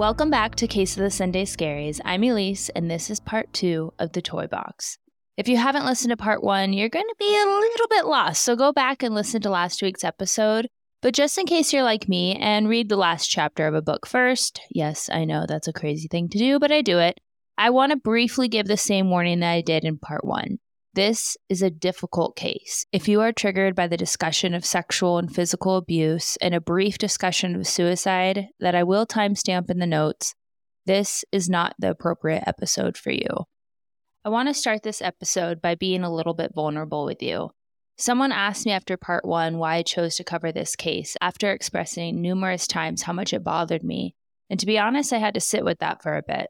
Welcome back to Case of the Sunday Scaries. I'm Elyse, and this is part two of the Toy Box. If you haven't listened to part one, you're going to be a little bit lost, so go back and listen to last week's episode. But just in case you're like me and read the last chapter of a book first, yes, I know that's a crazy thing to do, but I do it. I want to briefly give the same warning that I did in part one. This is a difficult case. If you are triggered by the discussion of sexual and physical abuse and a brief discussion of suicide that I will timestamp in the notes, this is not the appropriate episode for you. I want to start this episode by being a little bit vulnerable with you. Someone asked me after part one why I chose to cover this case after expressing numerous times how much it bothered me. And to be honest, I had to sit with that for a bit.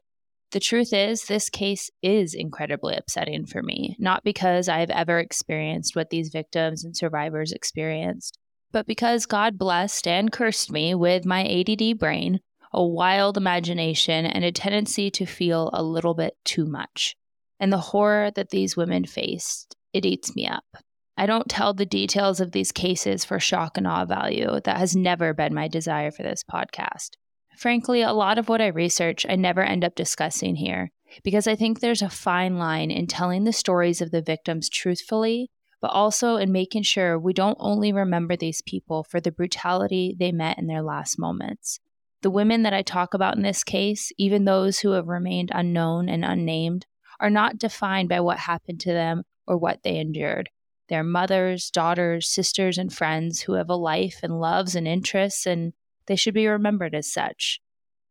The truth is, this case is incredibly upsetting for me, not because I've ever experienced what these victims and survivors experienced, but because God blessed and cursed me with my ADD brain, a wild imagination, and a tendency to feel a little bit too much. And the horror that these women faced, it eats me up. I don't tell the details of these cases for shock and awe value. That has never been my desire for this podcast. Frankly, a lot of what I research, I never end up discussing here because I think there's a fine line in telling the stories of the victims truthfully, but also in making sure we don't only remember these people for the brutality they met in their last moments. The women that I talk about in this case, even those who have remained unknown and unnamed, are not defined by what happened to them or what they endured. They're mothers, daughters, sisters, and friends who have a life and loves and interests and they should be remembered as such.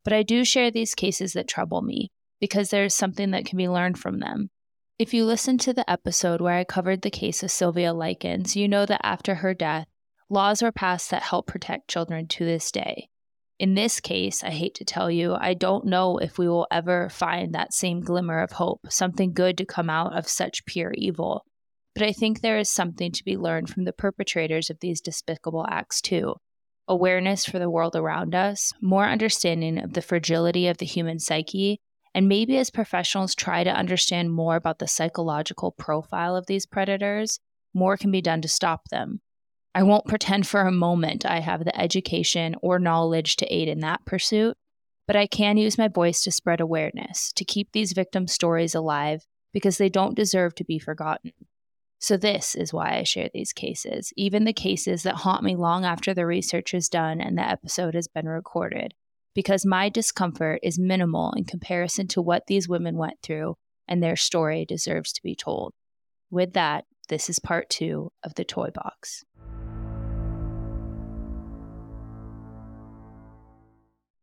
But I do share these cases that trouble me because there is something that can be learned from them. If you listened to the episode where I covered the case of Sylvia Likens, you know that after her death, laws were passed that help protect children to this day. In this case, I hate to tell you, I don't know if we will ever find that same glimmer of hope, something good to come out of such pure evil. But I think there is something to be learned from the perpetrators of these despicable acts, too awareness for the world around us, more understanding of the fragility of the human psyche, and maybe as professionals try to understand more about the psychological profile of these predators, more can be done to stop them. I won't pretend for a moment I have the education or knowledge to aid in that pursuit, but I can use my voice to spread awareness, to keep these victim stories alive because they don't deserve to be forgotten. So, this is why I share these cases, even the cases that haunt me long after the research is done and the episode has been recorded, because my discomfort is minimal in comparison to what these women went through, and their story deserves to be told. With that, this is part two of the Toy Box.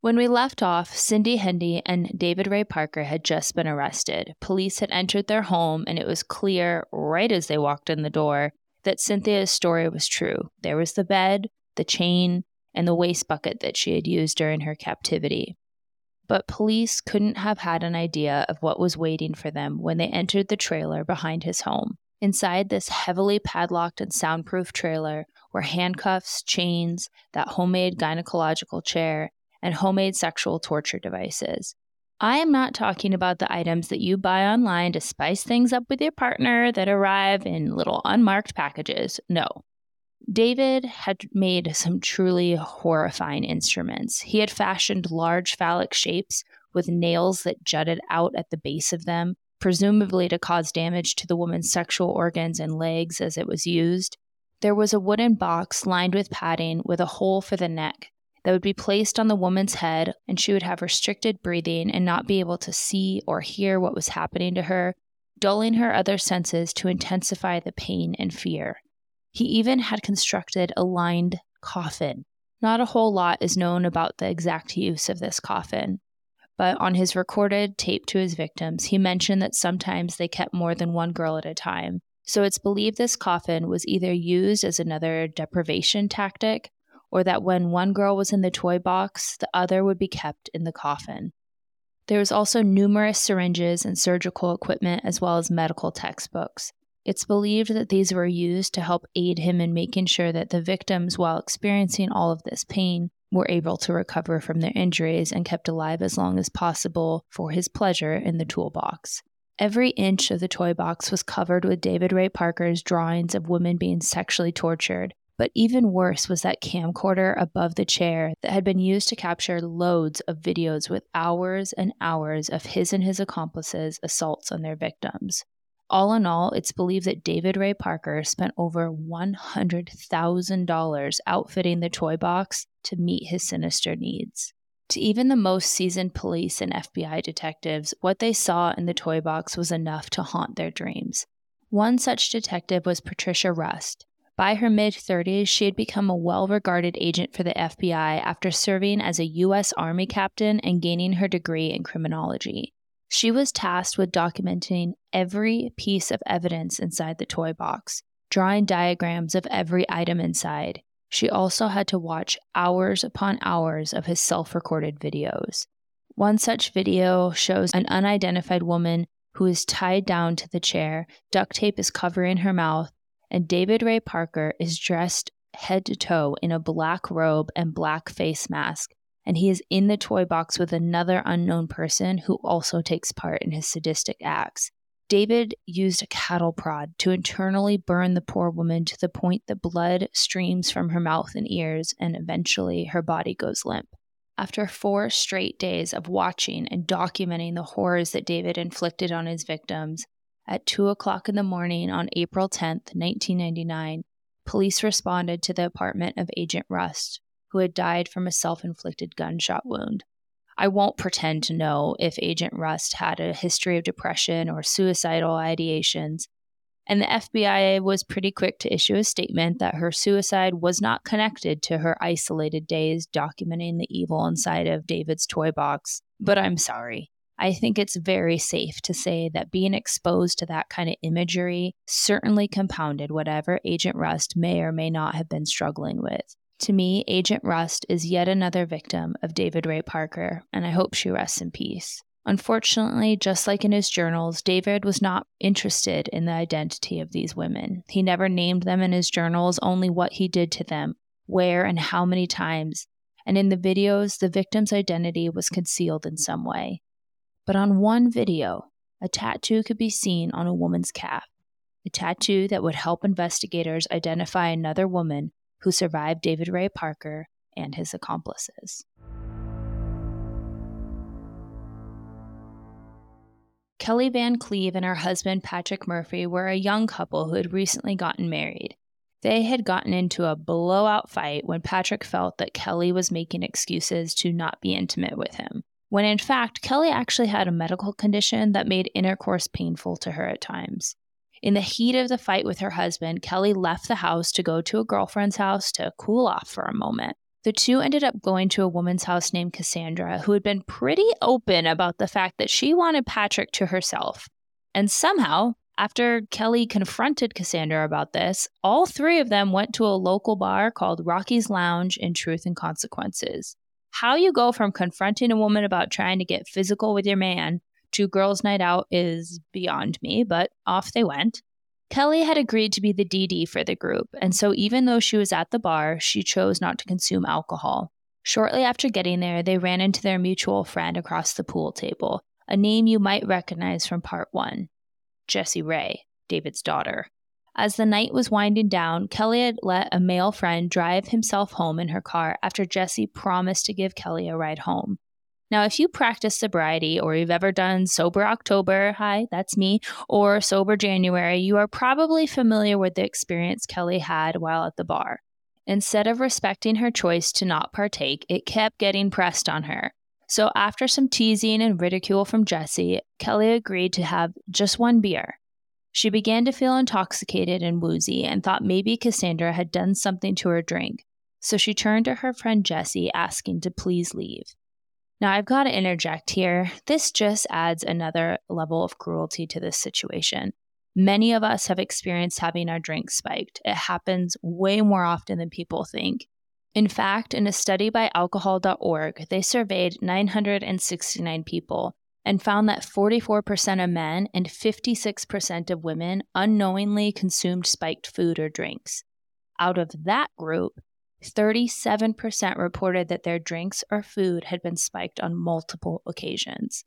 When we left off, Cindy Hendy and David Ray Parker had just been arrested. Police had entered their home, and it was clear, right as they walked in the door, that Cynthia's story was true. There was the bed, the chain, and the waste bucket that she had used during her captivity. But police couldn't have had an idea of what was waiting for them when they entered the trailer behind his home. Inside this heavily padlocked and soundproof trailer were handcuffs, chains, that homemade gynecological chair, and homemade sexual torture devices. I am not talking about the items that you buy online to spice things up with your partner that arrive in little unmarked packages. No. David had made some truly horrifying instruments. He had fashioned large phallic shapes with nails that jutted out at the base of them, presumably to cause damage to the woman's sexual organs and legs as it was used. There was a wooden box lined with padding with a hole for the neck that would be placed on the woman's head, and she would have restricted breathing and not be able to see or hear what was happening to her, dulling her other senses to intensify the pain and fear. He even had constructed a lined coffin. Not a whole lot is known about the exact use of this coffin, but on his recorded tape to his victims, he mentioned that sometimes they kept more than one girl at a time. So it's believed this coffin was either used as another deprivation tactic or that when one girl was in the toy box, the other would be kept in the coffin. There was also numerous syringes and surgical equipment as well as medical textbooks. It's believed that these were used to help aid him in making sure that the victims, while experiencing all of this pain, were able to recover from their injuries and kept alive as long as possible for his pleasure in the toolbox. Every inch of the toy box was covered with David Ray Parker's drawings of women being sexually tortured, but even worse was that camcorder above the chair that had been used to capture loads of videos with hours and hours of his and his accomplices' assaults on their victims. All in all, it's believed that David Ray Parker spent over $100,000 outfitting the toy box to meet his sinister needs. To even the most seasoned police and FBI detectives, what they saw in the toy box was enough to haunt their dreams. One such detective was Patricia Rust. By her mid 30s, she had become a well regarded agent for the FBI after serving as a U.S. Army captain and gaining her degree in criminology. She was tasked with documenting every piece of evidence inside the toy box, drawing diagrams of every item inside. She also had to watch hours upon hours of his self recorded videos. One such video shows an unidentified woman who is tied down to the chair, duct tape is covering her mouth, and David Ray Parker is dressed head to toe in a black robe and black face mask and he is in the toy box with another unknown person who also takes part in his sadistic acts. David used a cattle prod to internally burn the poor woman to the point that blood streams from her mouth and ears, and eventually her body goes limp. After four straight days of watching and documenting the horrors that David inflicted on his victims, at 2 o'clock in the morning on April 10, 1999, police responded to the apartment of Agent Rust, who had died from a self inflicted gunshot wound. I won't pretend to know if Agent Rust had a history of depression or suicidal ideations, and the FBI was pretty quick to issue a statement that her suicide was not connected to her isolated days documenting the evil inside of David's toy box. But I'm sorry. I think it's very safe to say that being exposed to that kind of imagery certainly compounded whatever Agent Rust may or may not have been struggling with. To me, Agent Rust is yet another victim of David Ray Parker, and I hope she rests in peace. Unfortunately, just like in his journals, David was not interested in the identity of these women. He never named them in his journals, only what he did to them, where and how many times. And in the videos, the victim's identity was concealed in some way. But on one video, a tattoo could be seen on a woman's calf, a tattoo that would help investigators identify another woman who survived David Ray Parker and his accomplices. Kelly Van Cleve and her husband Patrick Murphy were a young couple who had recently gotten married. They had gotten into a blowout fight when Patrick felt that Kelly was making excuses to not be intimate with him, when in fact, Kelly actually had a medical condition that made intercourse painful to her at times. In the heat of the fight with her husband, Kelly left the house to go to a girlfriend's house to cool off for a moment. The two ended up going to a woman's house named Cassandra, who had been pretty open about the fact that she wanted Patrick to herself. And somehow, after Kelly confronted Cassandra about this, all three of them went to a local bar called Rocky's Lounge in Truth and Consequences. How you go from confronting a woman about trying to get physical with your man to girls' night out is beyond me, but off they went. Kelly had agreed to be the DD for the group, and so even though she was at the bar, she chose not to consume alcohol. Shortly after getting there, they ran into their mutual friend across the pool table, a name you might recognize from part one Jessie Ray, David's daughter. As the night was winding down, Kelly had let a male friend drive himself home in her car after Jesse promised to give Kelly a ride home. Now, if you practice sobriety or you've ever done Sober October, hi, that's me, or Sober January, you are probably familiar with the experience Kelly had while at the bar. Instead of respecting her choice to not partake, it kept getting pressed on her. So, after some teasing and ridicule from Jesse, Kelly agreed to have just one beer. She began to feel intoxicated and woozy and thought maybe Cassandra had done something to her drink. So she turned to her friend Jessie, asking to please leave. Now, I've got to interject here. This just adds another level of cruelty to this situation. Many of us have experienced having our drinks spiked. It happens way more often than people think. In fact, in a study by alcohol.org, they surveyed 969 people and found that 44% of men and 56% of women unknowingly consumed spiked food or drinks. Out of that group, 37% reported that their drinks or food had been spiked on multiple occasions.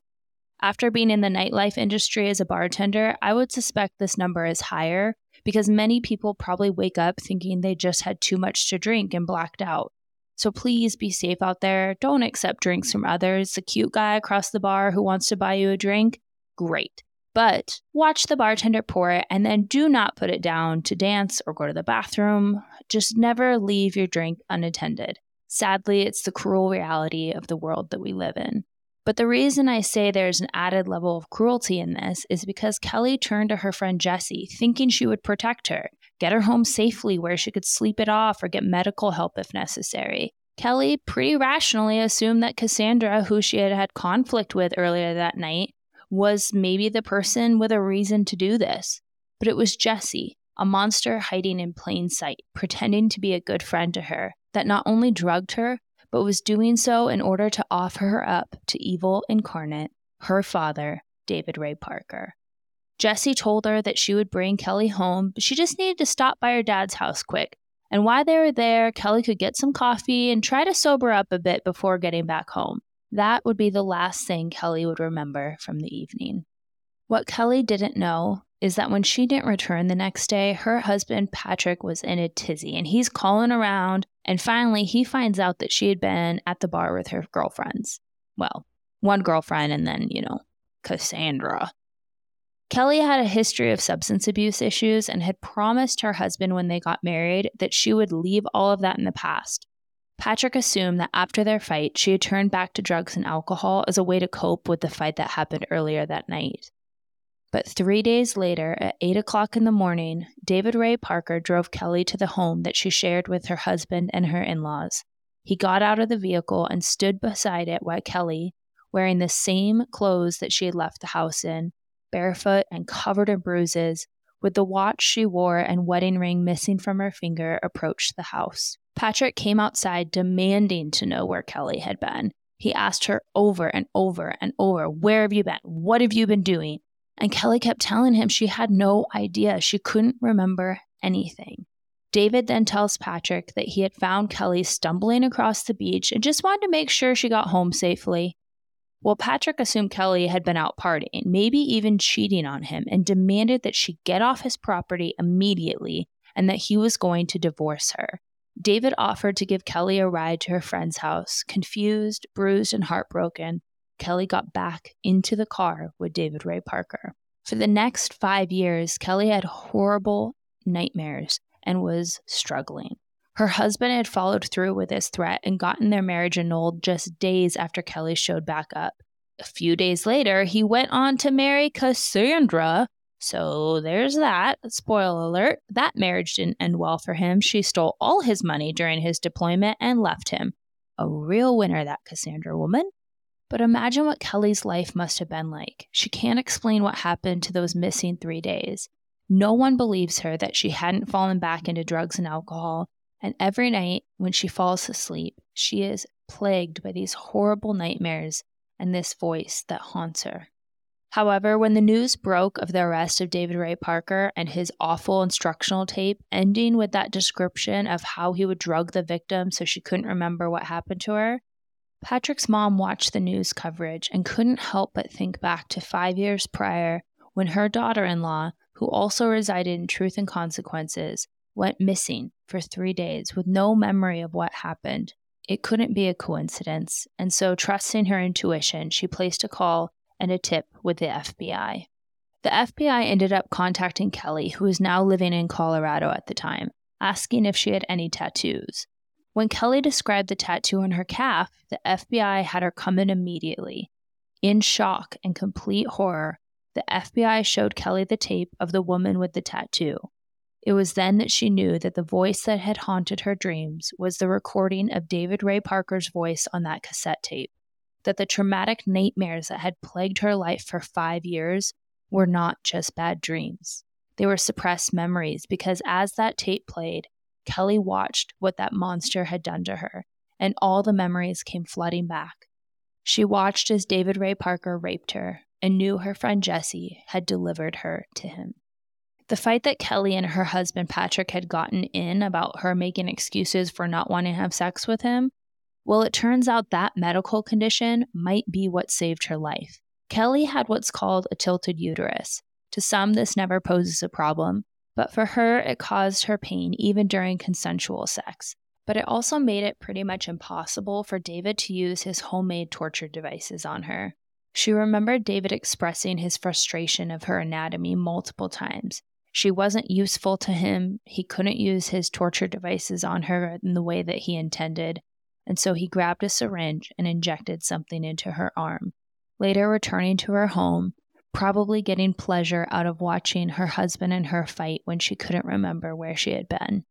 After being in the nightlife industry as a bartender, I would suspect this number is higher because many people probably wake up thinking they just had too much to drink and blacked out. So please be safe out there. Don't accept drinks from others. The cute guy across the bar who wants to buy you a drink, great. But watch the bartender pour it and then do not put it down to dance or go to the bathroom. Just never leave your drink unattended. Sadly, it's the cruel reality of the world that we live in. But the reason I say there's an added level of cruelty in this is because Kelly turned to her friend Jessie, thinking she would protect her get her home safely where she could sleep it off or get medical help if necessary. Kelly pretty rationally assumed that Cassandra, who she had had conflict with earlier that night, was maybe the person with a reason to do this. But it was Jesse, a monster hiding in plain sight, pretending to be a good friend to her, that not only drugged her, but was doing so in order to offer her up to evil incarnate, her father, David Ray Parker. Jessie told her that she would bring Kelly home, but she just needed to stop by her dad's house quick. And while they were there, Kelly could get some coffee and try to sober up a bit before getting back home. That would be the last thing Kelly would remember from the evening. What Kelly didn't know is that when she didn't return the next day, her husband Patrick was in a tizzy and he's calling around. And finally, he finds out that she had been at the bar with her girlfriends. Well, one girlfriend and then, you know, Cassandra. Kelly had a history of substance abuse issues and had promised her husband when they got married that she would leave all of that in the past. Patrick assumed that after their fight, she had turned back to drugs and alcohol as a way to cope with the fight that happened earlier that night. But three days later, at 8 o'clock in the morning, David Ray Parker drove Kelly to the home that she shared with her husband and her in laws. He got out of the vehicle and stood beside it while Kelly, wearing the same clothes that she had left the house in, barefoot and covered in bruises, with the watch she wore and wedding ring missing from her finger, approached the house. Patrick came outside demanding to know where Kelly had been. He asked her over and over and over, Where have you been? What have you been doing? And Kelly kept telling him she had no idea. She couldn't remember anything. David then tells Patrick that he had found Kelly stumbling across the beach and just wanted to make sure she got home safely. Well, Patrick assumed Kelly had been out partying, maybe even cheating on him, and demanded that she get off his property immediately and that he was going to divorce her. David offered to give Kelly a ride to her friend's house. Confused, bruised, and heartbroken, Kelly got back into the car with David Ray Parker. For the next five years, Kelly had horrible nightmares and was struggling. Her husband had followed through with his threat and gotten their marriage annulled just days after Kelly showed back up. A few days later, he went on to marry Cassandra. So there's that. Spoiler alert that marriage didn't end well for him. She stole all his money during his deployment and left him. A real winner, that Cassandra woman. But imagine what Kelly's life must have been like. She can't explain what happened to those missing three days. No one believes her that she hadn't fallen back into drugs and alcohol, and every night when she falls asleep, she is plagued by these horrible nightmares and this voice that haunts her. However, when the news broke of the arrest of David Ray Parker and his awful instructional tape, ending with that description of how he would drug the victim so she couldn't remember what happened to her, Patrick's mom watched the news coverage and couldn't help but think back to five years prior when her daughter in law, who also resided in Truth and Consequences, went missing for three days with no memory of what happened. It couldn't be a coincidence, and so, trusting her intuition, she placed a call and a tip with the FBI. The FBI ended up contacting Kelly, who was now living in Colorado at the time, asking if she had any tattoos. When Kelly described the tattoo on her calf, the FBI had her come in immediately. In shock and complete horror, the FBI showed Kelly the tape of the woman with the tattoo. It was then that she knew that the voice that had haunted her dreams was the recording of David Ray Parker's voice on that cassette tape. that the traumatic nightmares that had plagued her life for five years were not just bad dreams. They were suppressed memories because as that tape played, Kelly watched what that monster had done to her, and all the memories came flooding back. She watched as David Ray Parker raped her and knew her friend Jesse had delivered her to him. The fight that Kelly and her husband Patrick had gotten in about her making excuses for not wanting to have sex with him, well, it turns out that medical condition might be what saved her life. Kelly had what's called a tilted uterus. To some, this never poses a problem, but for her, it caused her pain even during consensual sex. But it also made it pretty much impossible for David to use his homemade torture devices on her. She remembered David expressing his frustration of her anatomy multiple times, she wasn't useful to him. He couldn't use his torture devices on her in the way that he intended, and so he grabbed a syringe and injected something into her arm. Later, returning to her home, probably getting pleasure out of watching her husband and her fight when she couldn't remember where she had been.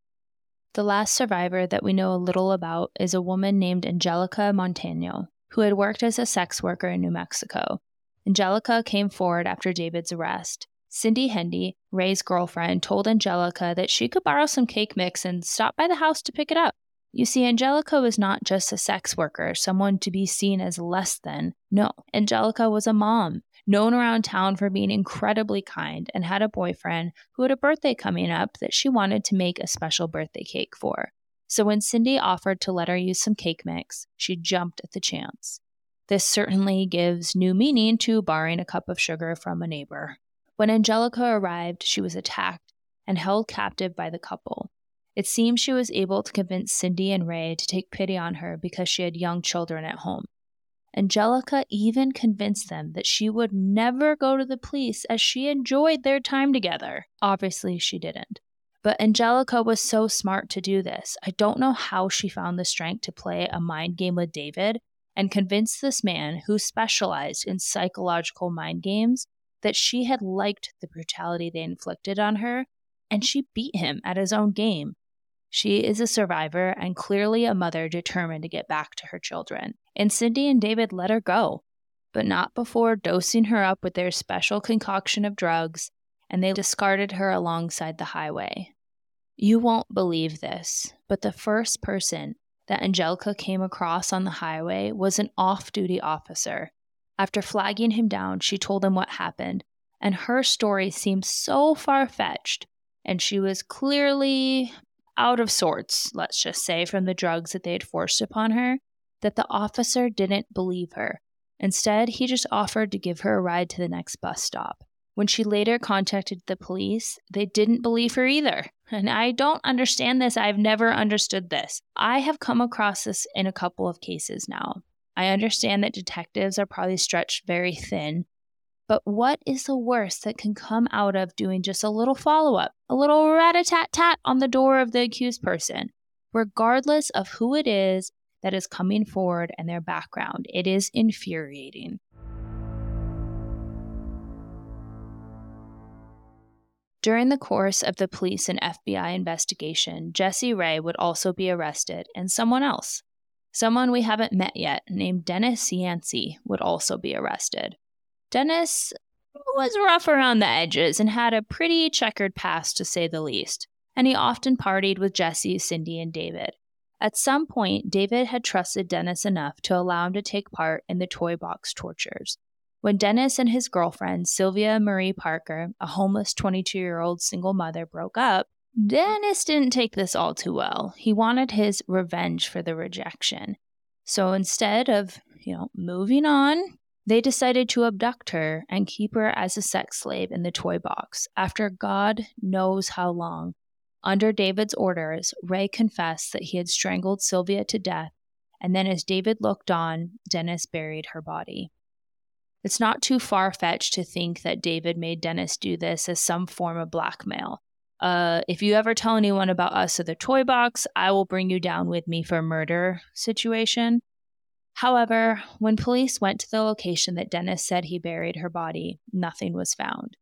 The last survivor that we know a little about is a woman named Angelica Montano, who had worked as a sex worker in New Mexico. Angelica came forward after David's arrest. Cindy Hendy, Ray's girlfriend, told Angelica that she could borrow some cake mix and stop by the house to pick it up. You see, Angelica was not just a sex worker, someone to be seen as less than. No, Angelica was a mom, known around town for being incredibly kind, and had a boyfriend who had a birthday coming up that she wanted to make a special birthday cake for. So when Cindy offered to let her use some cake mix, she jumped at the chance. This certainly gives new meaning to borrowing a cup of sugar from a neighbor. When Angelica arrived, she was attacked and held captive by the couple. It seems she was able to convince Cindy and Ray to take pity on her because she had young children at home. Angelica even convinced them that she would never go to the police as she enjoyed their time together. Obviously, she didn't. But Angelica was so smart to do this. I don't know how she found the strength to play a mind game with David and convince this man who specialized in psychological mind games that she had liked the brutality they inflicted on her, and she beat him at his own game. She is a survivor and clearly a mother determined to get back to her children. And Cindy and David let her go, but not before dosing her up with their special concoction of drugs, and they discarded her alongside the highway. You won't believe this, but the first person that Angelica came across on the highway was an off duty officer after flagging him down, she told him what happened, and her story seemed so far fetched, and she was clearly out of sorts, let's just say, from the drugs that they had forced upon her, that the officer didn't believe her. Instead, he just offered to give her a ride to the next bus stop. When she later contacted the police, they didn't believe her either. And I don't understand this. I've never understood this. I have come across this in a couple of cases now. I understand that detectives are probably stretched very thin, but what is the worst that can come out of doing just a little follow up, a little rat a tat tat on the door of the accused person? Regardless of who it is that is coming forward and their background, it is infuriating. During the course of the police and FBI investigation, Jesse Ray would also be arrested and someone else, Someone we haven't met yet, named Dennis Yancey, would also be arrested. Dennis was rough around the edges and had a pretty checkered past, to say the least, and he often partied with Jesse, Cindy, and David. At some point, David had trusted Dennis enough to allow him to take part in the toy box tortures. When Dennis and his girlfriend, Sylvia Marie Parker, a homeless 22 year old single mother, broke up, Dennis didn't take this all too well. He wanted his revenge for the rejection. So instead of, you know, moving on, they decided to abduct her and keep her as a sex slave in the toy box after God knows how long. Under David's orders, Ray confessed that he had strangled Sylvia to death, and then as David looked on, Dennis buried her body. It's not too far fetched to think that David made Dennis do this as some form of blackmail. Uh, if you ever tell anyone about us or the toy box, I will bring you down with me for murder situation. However, when police went to the location that Dennis said he buried her body, nothing was found.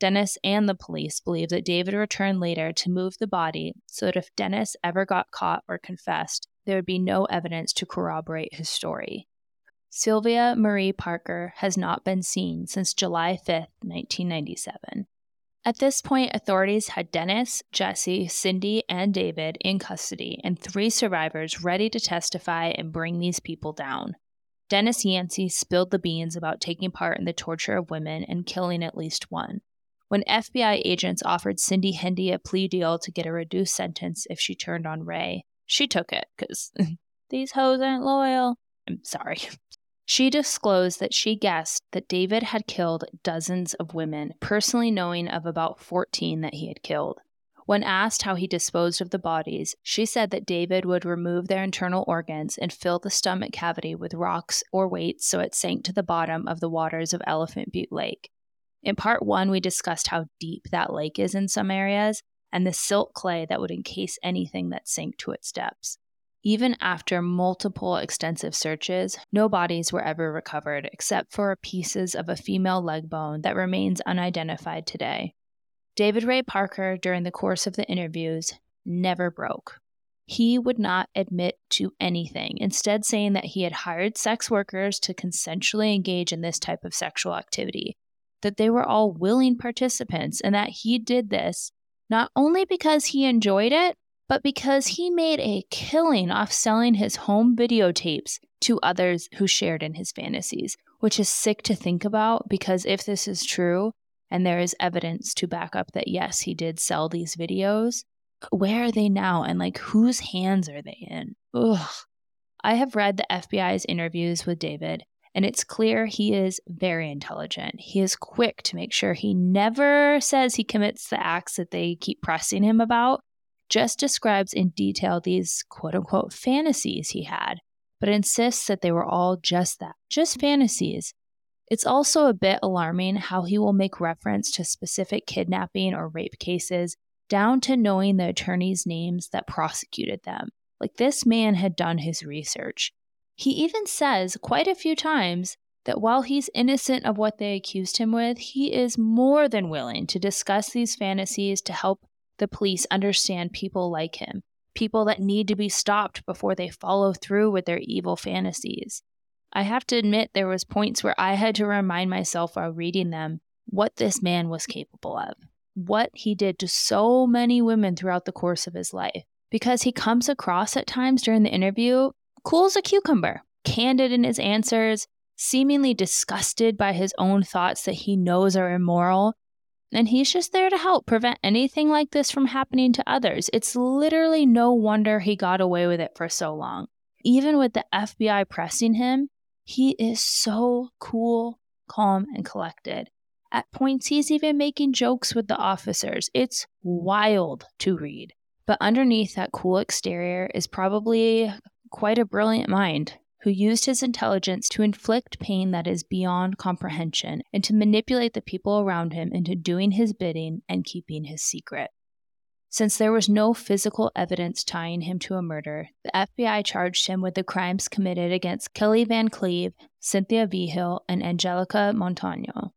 Dennis and the police believe that David returned later to move the body so that if Dennis ever got caught or confessed, there would be no evidence to corroborate his story. Sylvia Marie Parker has not been seen since July 5, 1997. At this point, authorities had Dennis, Jesse, Cindy, and David in custody and three survivors ready to testify and bring these people down. Dennis Yancey spilled the beans about taking part in the torture of women and killing at least one. When FBI agents offered Cindy Hendy a plea deal to get a reduced sentence if she turned on Ray, she took it because these hoes aren't loyal. I'm sorry. She disclosed that she guessed that David had killed dozens of women, personally knowing of about 14 that he had killed. When asked how he disposed of the bodies, she said that David would remove their internal organs and fill the stomach cavity with rocks or weights so it sank to the bottom of the waters of Elephant Butte Lake. In part one, we discussed how deep that lake is in some areas and the silt clay that would encase anything that sank to its depths. Even after multiple extensive searches, no bodies were ever recovered except for pieces of a female leg bone that remains unidentified today. David Ray Parker, during the course of the interviews, never broke. He would not admit to anything, instead, saying that he had hired sex workers to consensually engage in this type of sexual activity, that they were all willing participants, and that he did this not only because he enjoyed it, but because he made a killing off selling his home videotapes to others who shared in his fantasies, which is sick to think about because if this is true and there is evidence to back up that yes, he did sell these videos, where are they now and like whose hands are they in? Ugh. I have read the FBI's interviews with David, and it's clear he is very intelligent. He is quick to make sure he never says he commits the acts that they keep pressing him about, just describes in detail these quote unquote fantasies he had, but insists that they were all just that, just fantasies. It's also a bit alarming how he will make reference to specific kidnapping or rape cases down to knowing the attorneys' names that prosecuted them. Like this man had done his research. He even says quite a few times that while he's innocent of what they accused him with, he is more than willing to discuss these fantasies to help the police understand people like him, people that need to be stopped before they follow through with their evil fantasies. I have to admit there was points where I had to remind myself while reading them what this man was capable of, what he did to so many women throughout the course of his life. Because he comes across at times during the interview cool as a cucumber, candid in his answers, seemingly disgusted by his own thoughts that he knows are immoral, and he's just there to help prevent anything like this from happening to others. It's literally no wonder he got away with it for so long. Even with the FBI pressing him, he is so cool, calm, and collected. At points, he's even making jokes with the officers. It's wild to read. But underneath that cool exterior is probably quite a brilliant mind who used his intelligence to inflict pain that is beyond comprehension and to manipulate the people around him into doing his bidding and keeping his secret. Since there was no physical evidence tying him to a murder, the FBI charged him with the crimes committed against Kelly Van Cleve, Cynthia Vigil, and Angelica Montano.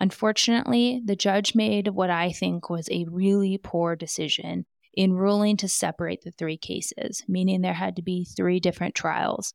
Unfortunately, the judge made what I think was a really poor decision in ruling to separate the three cases, meaning there had to be three different trials.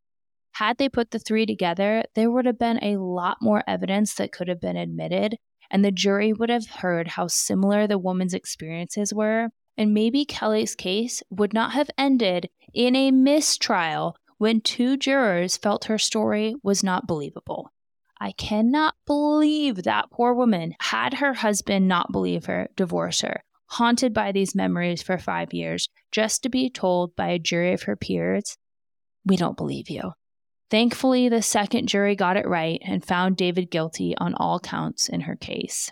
Had they put the three together, there would have been a lot more evidence that could have been admitted, and the jury would have heard how similar the woman's experiences were, and maybe Kelly's case would not have ended in a mistrial when two jurors felt her story was not believable. I cannot believe that poor woman had her husband not believe her, divorce her, haunted by these memories for five years, just to be told by a jury of her peers, We don't believe you. Thankfully, the second jury got it right and found David guilty on all counts in her case.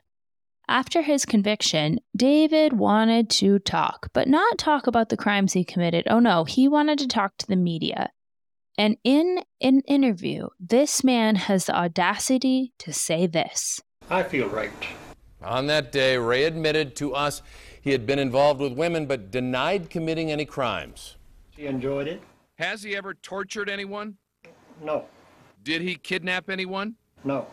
After his conviction, David wanted to talk, but not talk about the crimes he committed. Oh no, he wanted to talk to the media. And in an interview, this man has the audacity to say this I feel raped. On that day, Ray admitted to us he had been involved with women but denied committing any crimes. She enjoyed it? Has he ever tortured anyone? No. Did he kidnap anyone? No.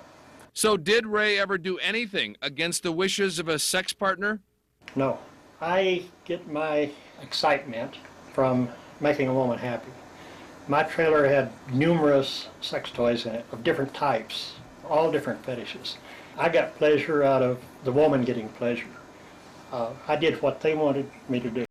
So, did Ray ever do anything against the wishes of a sex partner? No. I get my excitement from making a woman happy. My trailer had numerous sex toys in it of different types, all different fetishes. I got pleasure out of the woman getting pleasure. Uh, I did what they wanted me to do.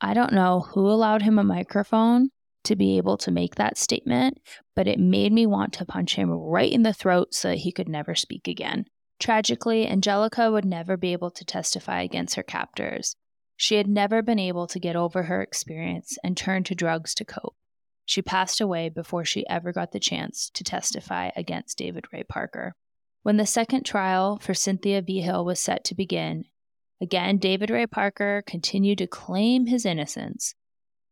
I don't know who allowed him a microphone to be able to make that statement, but it made me want to punch him right in the throat so that he could never speak again. Tragically, Angelica would never be able to testify against her captors. She had never been able to get over her experience and turned to drugs to cope. She passed away before she ever got the chance to testify against David Ray Parker. When the second trial for Cynthia Vigil was set to begin, again David Ray Parker continued to claim his innocence.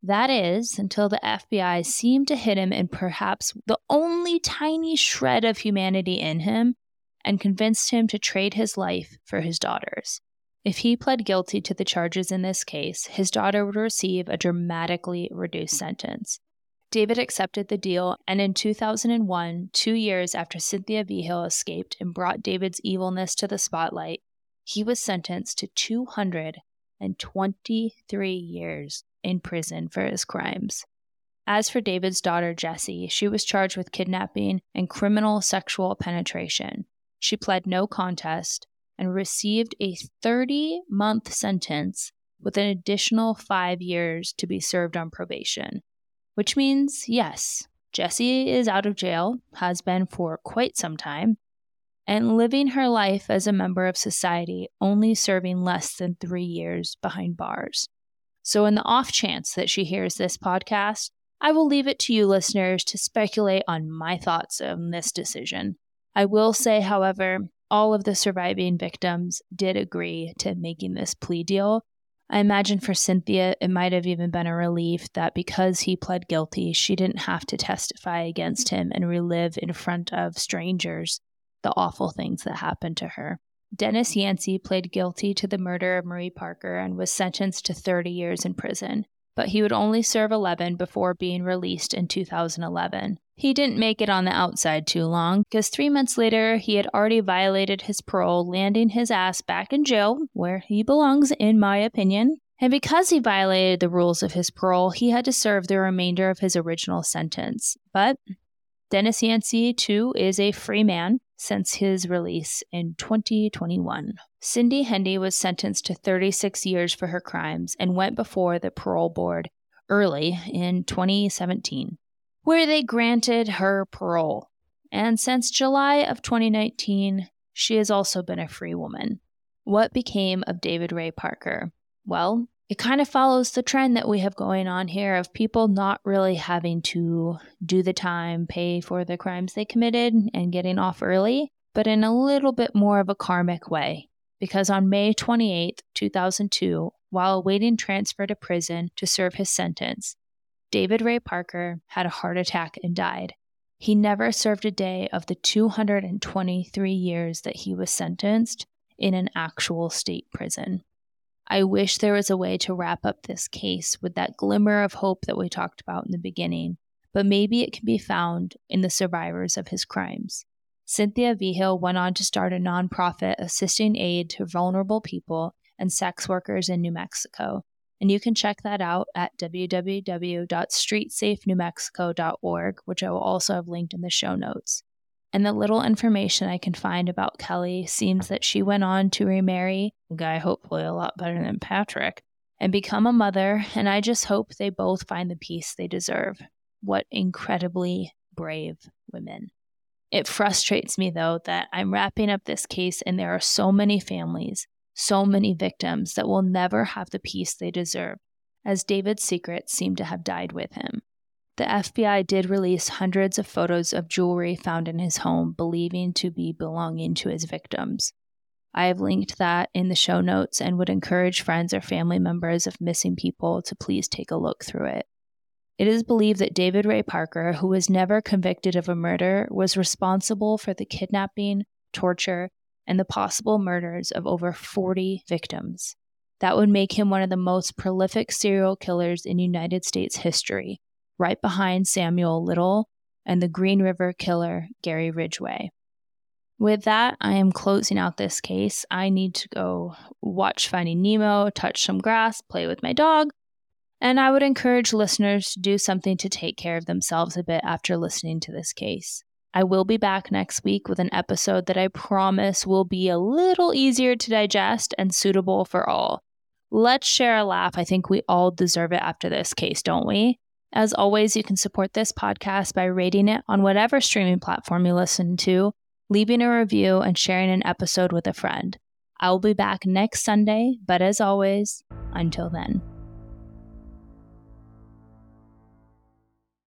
That is, until the FBI seemed to hit him in perhaps the only tiny shred of humanity in him and convinced him to trade his life for his daughter's. If he pled guilty to the charges in this case, his daughter would receive a dramatically reduced sentence. David accepted the deal, and in 2001, two years after Cynthia Vigil escaped and brought David's evilness to the spotlight, he was sentenced to 223 years in prison for his crimes. As for David's daughter, Jessie, she was charged with kidnapping and criminal sexual penetration. She pled no contest and received a 30 month sentence with an additional five years to be served on probation. Which means, yes, Jessie is out of jail, has been for quite some time, and living her life as a member of society, only serving less than three years behind bars. So, in the off chance that she hears this podcast, I will leave it to you listeners to speculate on my thoughts on this decision. I will say, however, all of the surviving victims did agree to making this plea deal, I imagine for Cynthia, it might have even been a relief that because he pled guilty, she didn't have to testify against him and relive in front of strangers the awful things that happened to her. Dennis Yancey pled guilty to the murder of Marie Parker and was sentenced to 30 years in prison, but he would only serve 11 before being released in 2011. He didn't make it on the outside too long, because three months later, he had already violated his parole, landing his ass back in jail, where he belongs, in my opinion. And because he violated the rules of his parole, he had to serve the remainder of his original sentence. But Dennis Yancey, too, is a free man since his release in 2021. Cindy Hendy was sentenced to 36 years for her crimes and went before the parole board early in 2017 where they granted her parole. And since July of 2019, she has also been a free woman. What became of David Ray Parker? Well, it kind of follows the trend that we have going on here of people not really having to do the time, pay for the crimes they committed, and getting off early, but in a little bit more of a karmic way. Because on May 28, 2002, while awaiting transfer to prison to serve his sentence, David Ray Parker had a heart attack and died. He never served a day of the 223 years that he was sentenced in an actual state prison. I wish there was a way to wrap up this case with that glimmer of hope that we talked about in the beginning, but maybe it can be found in the survivors of his crimes. Cynthia Vigil went on to start a nonprofit assisting aid to vulnerable people and sex workers in New Mexico, and you can check that out at www.streetsafenewmexico.org, which I will also have linked in the show notes. And the little information I can find about Kelly seems that she went on to remarry a guy hopefully a lot better than Patrick and become a mother. And I just hope they both find the peace they deserve. What incredibly brave women. It frustrates me, though, that I'm wrapping up this case and there are so many families so many victims that will never have the peace they deserve, as David's secrets seem to have died with him. The FBI did release hundreds of photos of jewelry found in his home, believing to be belonging to his victims. I have linked that in the show notes and would encourage friends or family members of missing people to please take a look through it. It is believed that David Ray Parker, who was never convicted of a murder, was responsible for the kidnapping, torture, and the possible murders of over 40 victims. That would make him one of the most prolific serial killers in United States history, right behind Samuel Little and the Green River killer, Gary Ridgway. With that, I am closing out this case. I need to go watch Finding Nemo, touch some grass, play with my dog, And I would encourage listeners to do something to take care of themselves a bit after listening to this case. I will be back next week with an episode that I promise will be a little easier to digest and suitable for all. Let's share a laugh. I think we all deserve it after this case, don't we? As always, you can support this podcast by rating it on whatever streaming platform you listen to, leaving a review, and sharing an episode with a friend. I will be back next Sunday, but as always, until then.